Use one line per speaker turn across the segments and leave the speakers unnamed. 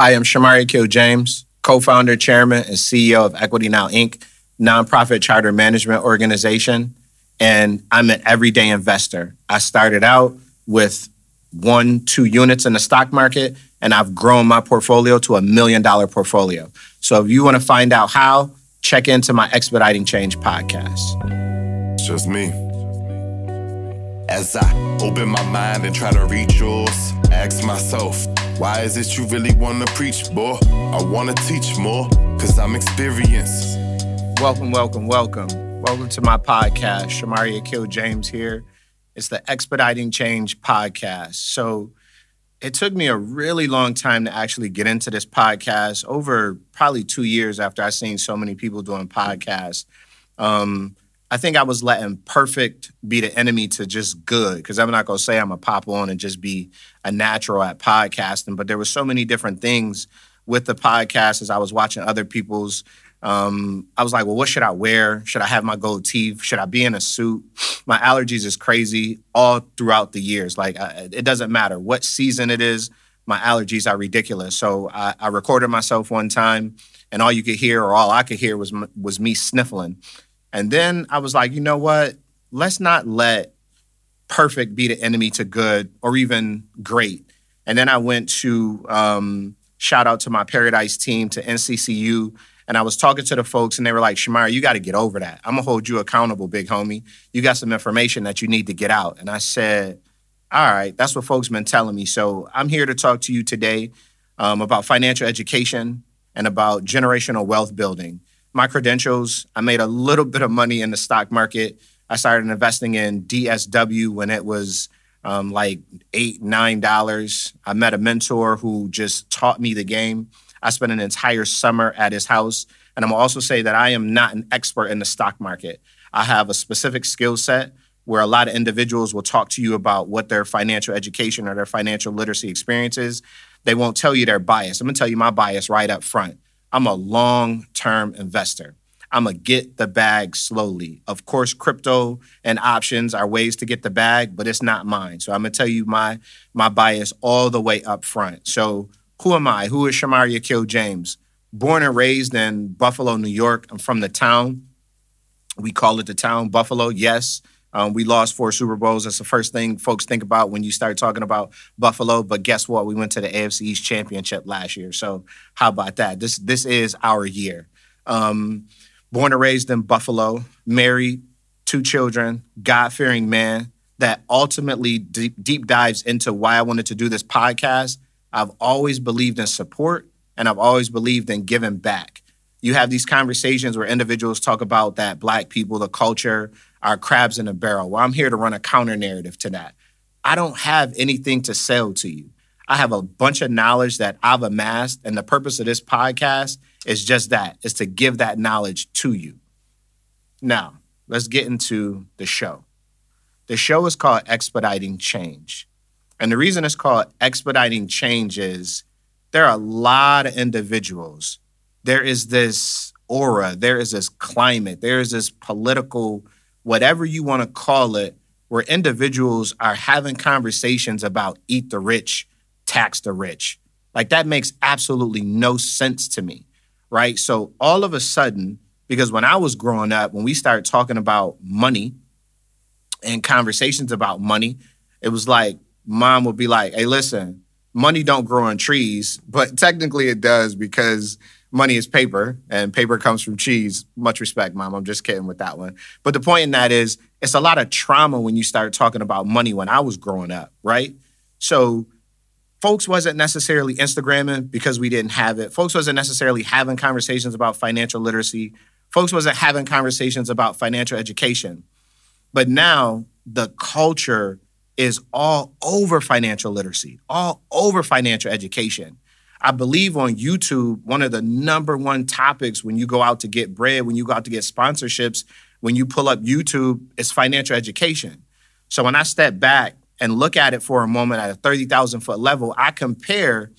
Hi, I'm Shomari Akil James, co-founder, chairman, and CEO of Equity Now Inc., nonprofit charter management organization, and I'm an everyday investor. I started out with one, two units in the stock market, and I've grown my portfolio to a million dollar portfolio. So if you want to find out how, check into my Expediting Change podcast.
It's just me. As I open my mind and try to reach yours, ask myself, why is it you really wanna preach, boy? I wanna teach more, cause I'm experienced.
Welcome, welcome, welcome. Welcome to my podcast. Shomari Kill James here. It's the Expediting Change podcast. So it took me a really long time to actually get into this podcast over probably two years after I seen so many people doing podcasts. Um, I think I was letting perfect be the enemy to just good because I'm not gonna say I'm a pop on and just be a natural at podcasting, but there were so many different things with the podcast as I was watching other people's. Um, I was like, well, what should I wear? Should I have my gold teeth? Should I be in a suit? My allergies is crazy all throughout the years. Like, I, it doesn't matter what season it is. My allergies are ridiculous. So I, I recorded myself one time, and all you could hear, or all I could hear, was was me sniffling. And then I was like, you know what? Let's not let perfect be the enemy to good or even great. And then I went to um, shout out to my Paradise team to NCCU. And I was talking to the folks, and they were like, Shomari, you got to get over that. I'm going to hold you accountable, big homie. You got some information that you need to get out. And I said, All right, that's what folks been telling me. So I'm here to talk to you today um, about financial education and about generational wealth building my credentials. I made a little bit of money in the stock market. I started investing in DSW when it was um, like eight, nine dollars. I met a mentor who just taught me the game. I spent an entire summer at his house. And I'm also say that I am not an expert in the stock market. I have a specific skill set where a lot of individuals will talk to you about what their financial education or their financial literacy experience is. They won't tell you their bias. I'm gonna tell you my bias right up front. I'm a long term investor. I'm a get the bag slowly. Of course, crypto and options are ways to get the bag, but it's not mine. So I'm gonna tell you my my bias all the way up front. So who am I? Who is Shomari Akil James? Born and raised in Buffalo, New York. I'm from the town. We call it the town, Buffalo. Yes, um, we lost four Super Bowls. That's the first thing folks think about when you start talking about Buffalo. But guess what? We went to the AFC East Championship last year. So how about that? This this is our year. Um, born and raised in Buffalo, married, two children, God fearing man that ultimately deep, deep dives into why I wanted to do this podcast. I've always believed in support and I've always believed in giving back. You have these conversations where individuals talk about that black people, the culture, are crabs in a barrel. Well, I'm here to run a counter narrative to that. I don't have anything to sell to you. I have a bunch of knowledge that I've amassed, and the purpose of this podcast is just that: is to give that knowledge to you. Now, let's get into the show. The show is called Expediting Change. And the reason it's called Expediting Change is there are a lot of individuals. There is this aura, there is this climate, there is this political whatever you want to call it, where individuals are having conversations about eat the rich, tax the rich. Like that makes absolutely no sense to me, right? So all of a sudden, because when I was growing up, when we started talking about money and conversations about money, it was like mom would be like, "Hey, listen, money don't grow on trees, but technically it does because money is paper and paper comes from cheese. Much respect, mom. I'm just kidding with that one. But the point in that is it's a lot of trauma when you start talking about money when I was growing up, right? So folks wasn't necessarily Instagramming because we didn't have it. Folks wasn't necessarily having conversations about financial literacy. Folks wasn't having conversations about financial education. But now the culture is all over financial literacy, all over financial education. I believe on YouTube, one of the number one topics when you go out to get bread, when you go out to get sponsorships, when you pull up YouTube, is financial education. So when I step back and look at it for a moment at a 30,000 foot level, I compare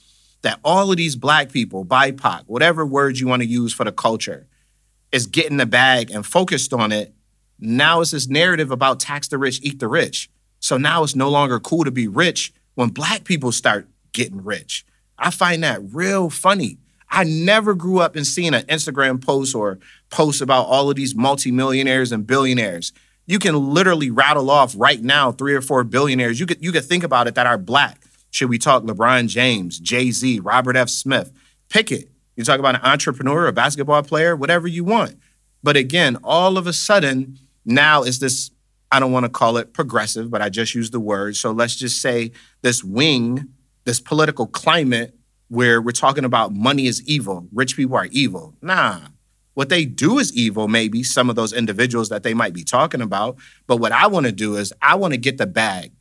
that all of these black people, BIPOC, whatever words you want to use for the culture, is getting the bag and focused on it. Now it's this narrative about tax the rich, eat the rich. So now it's no longer cool to be rich when black people start getting rich. I find that real funny. I never grew up and seen an Instagram post or post about all of these multimillionaires and billionaires. You can literally rattle off right now three or four billionaires. You could you could think about it that are black. Should we talk LeBron James, Jay Z, Robert F. Smith? Pick it. You talk about an entrepreneur, a basketball player, whatever you want. But again, all of a sudden, now is this, I don't want to call it progressive, but I just use the word. So let's just say this wing, this political climate where we're talking about money is evil, rich people are evil. Nah. What they do is evil, maybe some of those individuals that they might be talking about. But what I want to do is I want to get the bag.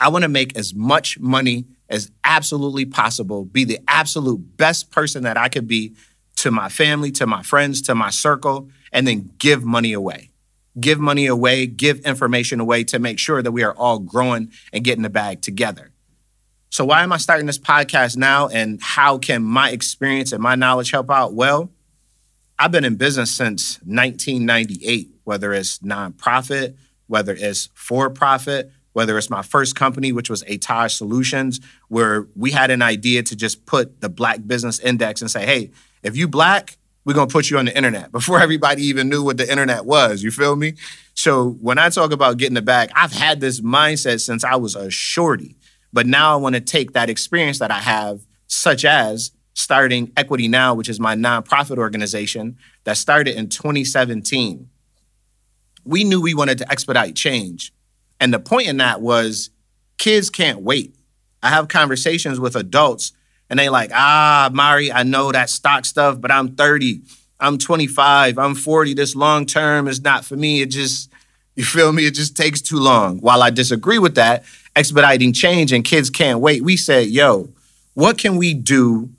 I want to make as much money as absolutely possible, be the absolute best person that I could be to my family, to my friends, to my circle, and then give money away. Give money away, give information away to make sure that we are all growing and getting the bag together. So, why am I starting this podcast now? And how can my experience and my knowledge help out? Well, I've been in business since 1998, whether it's nonprofit, whether it's for profit, whether it's my first company, which was Etage Solutions, where we had an idea to just put the Black Business Index and say, hey, if you black, we're gonna put you on the internet before everybody even knew what the internet was. You feel me? So when I talk about getting the bag, I've had this mindset since I was a shorty. But now I want to take that experience that I have, such as starting Equity Now, which is my nonprofit organization that started in 2017. We knew we wanted to expedite change. And the point in that was kids can't wait. I have conversations with adults and they like, ah, Mari, I know that stock stuff, but I'm 30, I'm 25, I'm 40. This long term is not for me. It just, you feel me? It just takes too long. While I disagree with that, expediting change and kids can't wait, we said, yo, what can we do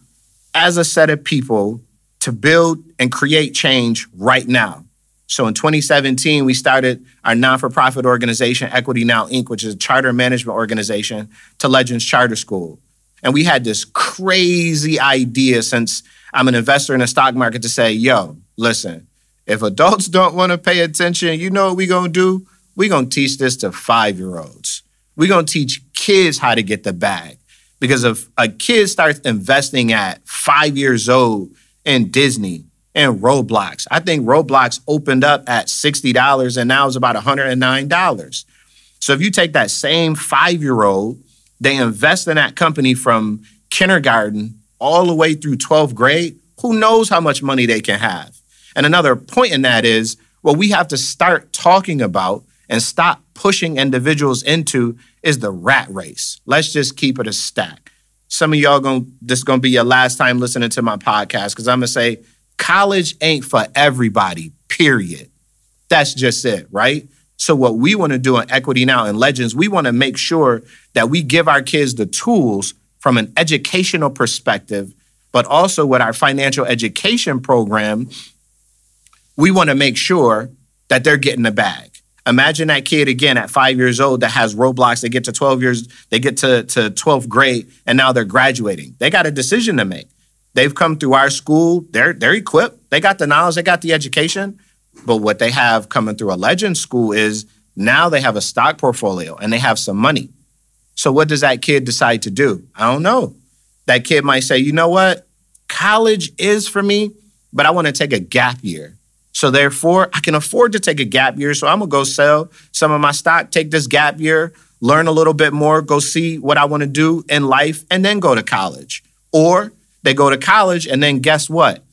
as a set of people to build and create change right now? So in 2017, we started our non for profit organization, Equity Now Inc., which is a charter management organization to Legends Charter School. And we had this crazy idea since I'm an investor in the stock market to say, yo, listen, if adults don't want to pay attention, you know what we're going to do? We're going to teach this to five year olds. We're going to teach kids how to get the bag. Because if a kid starts investing at five years old in Disney and Roblox, I think Roblox opened up at $60 and now it's about $109. So if you take that same five year old they invest in that company from kindergarten all the way through 12th grade. Who knows how much money they can have? And another point in that is what we have to start talking about and stop pushing individuals into is the rat race. Let's just keep it a stack. Some of y'all going this is gonna be your last time listening to my podcast because I'm gonna say college ain't for everybody, period. That's just it, right? So, what we want to do in Equity Now and Legends, we want to make sure that we give our kids the tools from an educational perspective, but also with our financial education program, we want to make sure that they're getting the bag. Imagine that kid again at five years old that has Roblox. They get to 12 years, they get to, to 12th grade, and now they're graduating. They got a decision to make. They've come through our school, they're, they're equipped, they got the knowledge, they got the education. But what they have coming through a legend school is now they have a stock portfolio and they have some money. So what does that kid decide to do? I don't know. That kid might say, you know what? College is for me, but I want to take a gap year. So therefore, I can afford to take a gap year. So I'm gonna go sell some of my stock, take this gap year, learn a little bit more, go see what I want to do in life, and then go to college. Or they go to college and then guess what?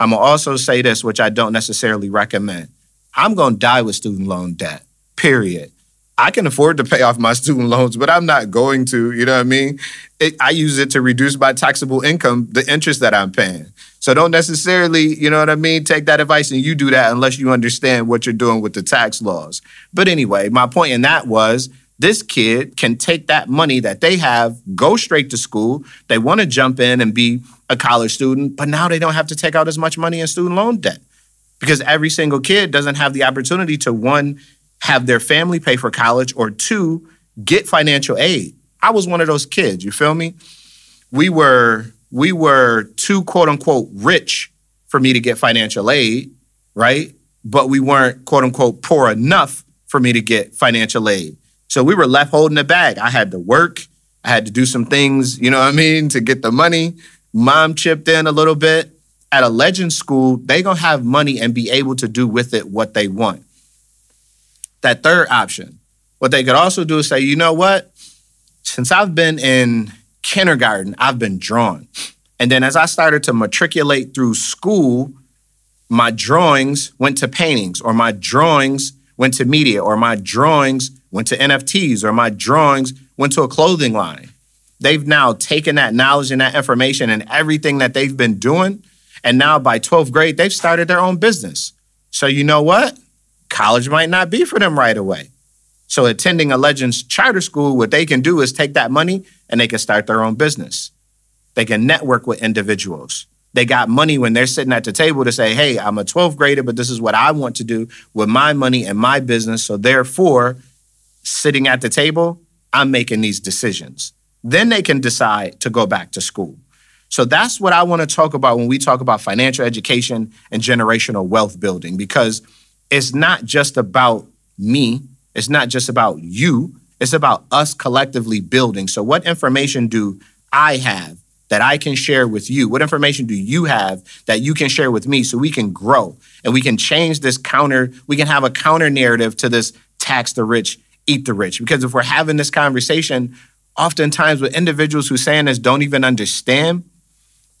I'm gonna also say this, which I don't necessarily recommend. I'm gonna die with student loan debt, period. I can afford to pay off my student loans, but I'm not going to, you know what I mean? It, I use it to reduce my taxable income, the interest that I'm paying. So don't necessarily, you know what I mean, take that advice and you do that unless you understand what you're doing with the tax laws. But anyway, my point in that was this kid can take that money that they have, go straight to school. They want to jump in and be a college student, but now they don't have to take out as much money in student loan debt because every single kid doesn't have the opportunity to one, have their family pay for college, or two, get financial aid. I was one of those kids, you feel me? We were we were too quote unquote rich for me to get financial aid, right? But we weren't quote unquote poor enough for me to get financial aid. So we were left holding the bag. I had to work, I had to do some things, you know what I mean, to get the money. Mom chipped in a little bit. At a legend school, they gonna have money and be able to do with it what they want. That third option, what they could also do is say, you know what? Since I've been in kindergarten, I've been drawn. And then as I started to matriculate through school, my drawings went to paintings, or my drawings went to media, or my drawings went to NFTs, or my drawings went to a clothing line. They've now taken that knowledge and that information and everything that they've been doing. And now by 12th grade, they've started their own business. So you know what? College might not be for them right away. So attending a Legends charter school, what they can do is take that money and they can start their own business. They can network with individuals. They got money when they're sitting at the table to say, hey, I'm a 12th grader, but this is what I want to do with my money and my business. So therefore, sitting at the table, I'm making these decisions. Then they can decide to go back to school. So that's what I want to talk about when we talk about financial education and generational wealth building, because it's not just about me, it's not just about you, it's about us collectively building. So, what information do I have that I can share with you? What information do you have that you can share with me so we can grow and we can change this counter? We can have a counter narrative to this tax the rich, eat the rich. Because if we're having this conversation, oftentimes with individuals who saying this don't even understand,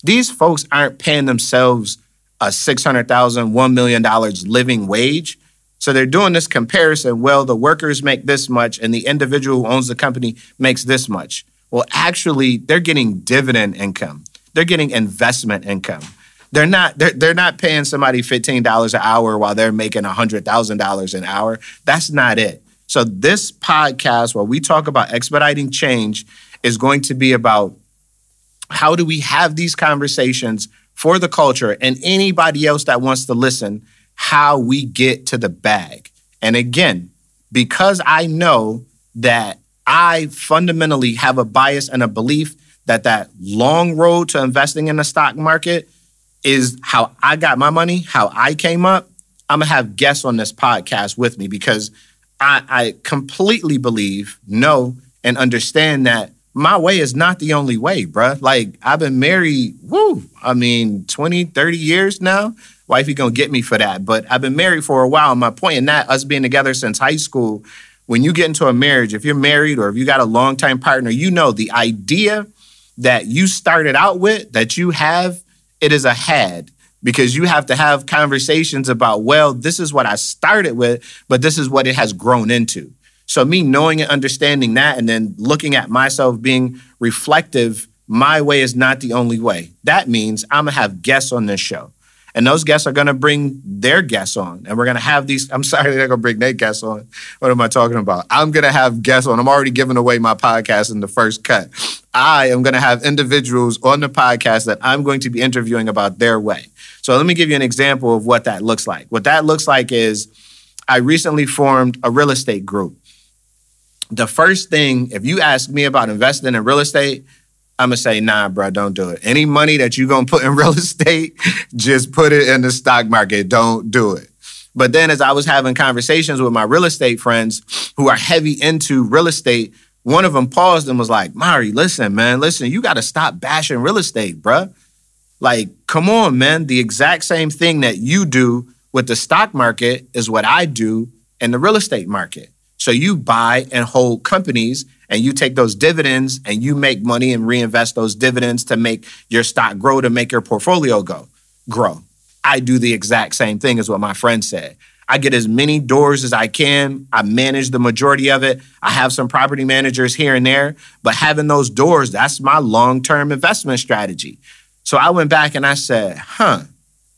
these folks aren't paying themselves a $600,000, $1 million living wage. So they're doing this comparison. Well, the workers make this much and the individual who owns the company makes this much. Well, actually, they're getting dividend income. They're getting investment income. They're not they're, they're not paying somebody $15 an hour while they're making $100,000 an hour. That's not it. So this podcast where we talk about expediting change is going to be about how do we have these conversations for the culture and anybody else that wants to listen how we get to the bag. And again, because I know that I fundamentally have a bias and a belief that that long road to investing in the stock market is how I got my money, how I came up. I'm gonna have guests on this podcast with me because I, I completely believe, know, and understand that my way is not the only way, bruh. Like I've been married, woo, I mean, 20, 30 years now. Wifey gonna get me for that. But I've been married for a while. My point in that, us being together since high school, when you get into a marriage, if you're married or if you got a longtime partner, you know the idea that you started out with, that you have, it is a had because you have to have conversations about, well, this is what I started with, but this is what it has grown into. So, me knowing and understanding that and then looking at myself being reflective, my way is not the only way. That means I'm gonna have guests on this show. And those guests are to bring their guests on. And we're to have these. I'm sorry, they're to bring their guests on. What am I talking about? I'm to have guests on. I'm already giving away my podcast in the first cut. I am to have individuals on the podcast that I'm going to be interviewing about their way. So let me give you an example of what that looks like. What that looks like is I recently formed a real estate group. The first thing, if you ask me about investing in real estate, I'm gonna say, nah, bro, don't do it. Any money that you're gonna put in real estate, just put it in the stock market. Don't do it. But then as I was having conversations with my real estate friends who are heavy into real estate, one of them paused and was like, Mari, listen, man, listen, you gotta stop bashing real estate, bruh. Like, come on, man. The exact same thing that you do with the stock market is what I do in the real estate market. So you buy and hold companies and you take those dividends and you make money and reinvest those dividends to make your stock grow, to make your portfolio go grow. I do the exact same thing as what my friend said. I get as many doors as I can. I manage the majority of it. I have some property managers here and there, but having those doors, that's my long term investment strategy. So I went back and I said, huh,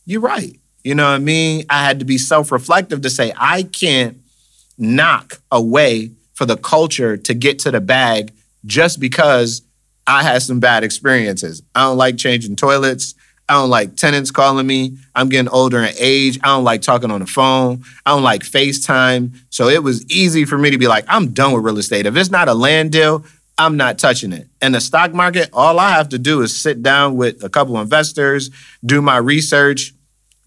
you're right. You know what I mean? I had to be self reflective to say, I can't knock away for the culture to get to the bag just because I had some bad experiences. I don't like changing toilets. I don't like tenants calling me. I'm getting older in age. I don't like talking on the phone. I don't like FaceTime. So it was easy for me to be like, I'm done with real estate. If it's not a land deal, I'm not touching it. In the stock market, all I have to do is sit down with a couple investors, do my research,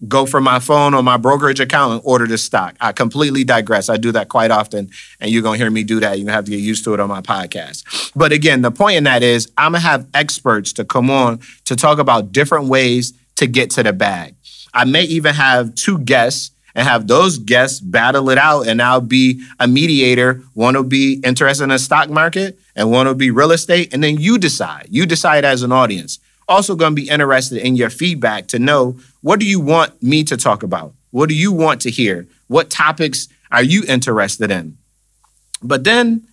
go from my phone or my brokerage account and order the stock. I completely digress. I do that quite often, and you're gonna hear me do that. You're gonna have to get used to it on my podcast. But again, the point in that is I'm gonna have experts to come on to talk about different ways to get to the bag. I may even have two guests and have those guests battle it out, and I'll be a mediator. One will be interested in the stock market, and one will be real estate, and then you decide. You decide as an audience. Also, going to be interested in your feedback to know what do you want me to talk about? What do you want to hear? What topics are you interested in? But then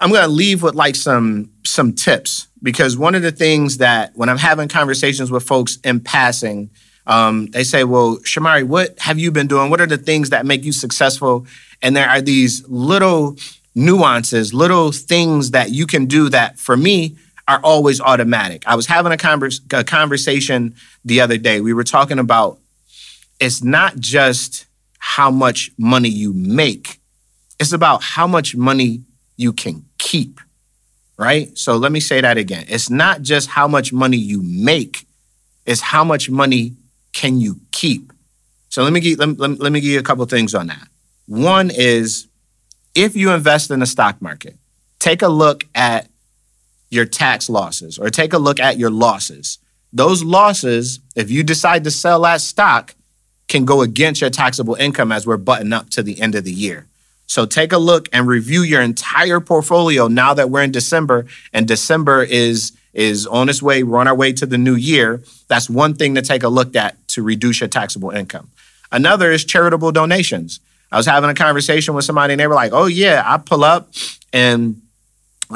I'm going to leave with like some some tips because one of the things that when I'm having conversations with folks in passing, um, they say, "Well, Shomari, what have you been doing? What are the things that make you successful?" And there are these little nuances, little things that you can do that for me are always automatic. I was having a, converse, a conversation the other day. We were talking about it's not just how much money you make, it's about how much money you can keep, right? So let me say that again. It's not just how much money you make, it's how much money can you keep. So let me give, let, let, let me give you a couple things on that. One is if you invest in the stock market, take a look at your tax losses or take a look at your losses. Those losses, if you decide to sell that stock, can go against your taxable income as we're butting up to the end of the year. So take a look and review your entire portfolio now that we're in December and December is is on its way, we're on our way to the new year. That's one thing to take a look at to reduce your taxable income. Another is charitable donations. I was having a conversation with somebody and they were like, "Oh yeah, I pull up and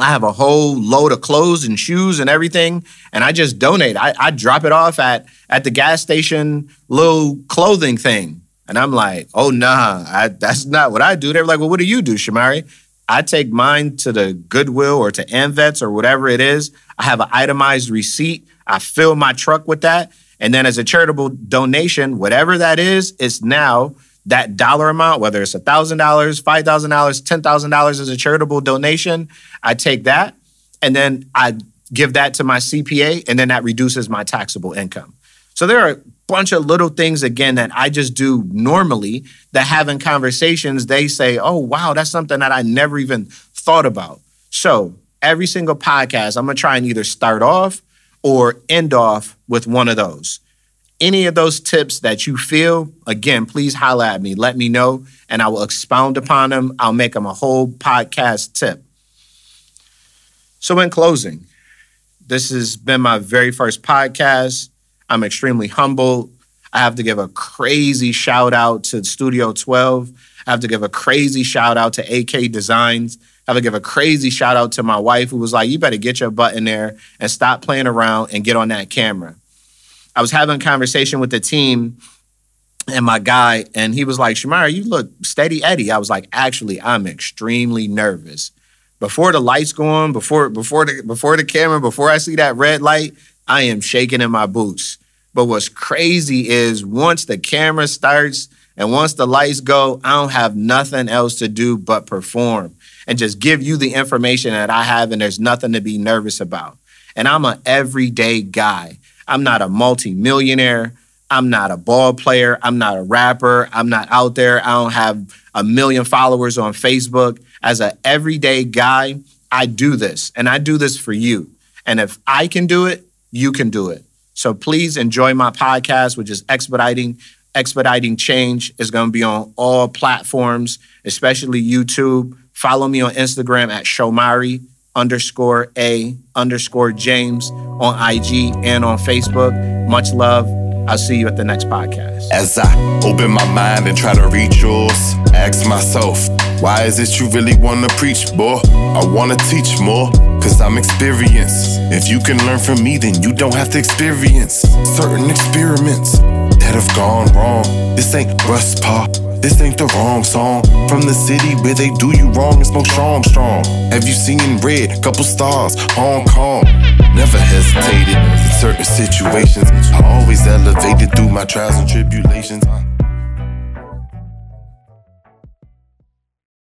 I have a whole load of clothes and shoes and everything, and I just donate. I, I drop it off at at the gas station little clothing thing. And I'm like, oh nah, I, that's not what I do. They're like, well, what do you do, Shomari? I take mine to the Goodwill or to AmVets or whatever it is. I have an itemized receipt. I fill my truck with that. And then as a charitable donation, whatever that is, it's now that dollar amount, whether it's $1,000, $5,000, $10,000 as a charitable donation, I take that and then I give that to my CPA and then that reduces my taxable income. So there are a bunch of little things again that I just do normally that having conversations, they say, oh, wow, that's something that I never even thought about. So every single podcast, I'm gonna try and either start off or end off with one of those any of those tips that you feel, again, please holler at me. Let me know, and I will expound upon them. I'll make them a whole podcast tip. So, in closing, this has been my very first podcast. I'm extremely humbled. I have to give a crazy shout out to Studio 12. I have to give a crazy shout out to AK Designs. I have to give a crazy shout out to my wife who was like, you better get your butt in there and stop playing around and get on that camera. I was having a conversation with the team and my guy, and he was like, Shomari, you look steady Eddie. I was like, actually, I'm extremely nervous. Before the lights go on, before before the before the camera, before I see that red light, I am shaking in my boots. But what's crazy is once the camera starts and once the lights go, I don't have nothing else to do but perform and just give you the information that I have, and there's nothing to be nervous about. And I'm an everyday guy. I'm not a multi-millionaire. I'm not a ball player. I'm not a rapper. I'm not out there. I don't have a million followers on Facebook. As an everyday guy, I do this and I do this for you. And if I can do it, you can do it. So please enjoy my podcast, which is Expediting Expediting Change. is going to be on all platforms, especially YouTube. Follow me on Instagram at Shomari underscore A underscore James on IG and on Facebook. Much love. I'll see you at the next podcast.
As I open my mind and try to reach yours, ask myself, why is it you really wanna preach, boy? I wanna teach more, cause I'm experienced. If you can learn from me, then you don't have to experience certain experiments that have gone wrong. This ain't Russ Paul. This ain't the wrong song. From the city where they do you wrong and smoke strong, strong. Have you seen red? Couple stars, Hong Kong. Never hesitated in certain situations. I always elevated through my trials and tribulations.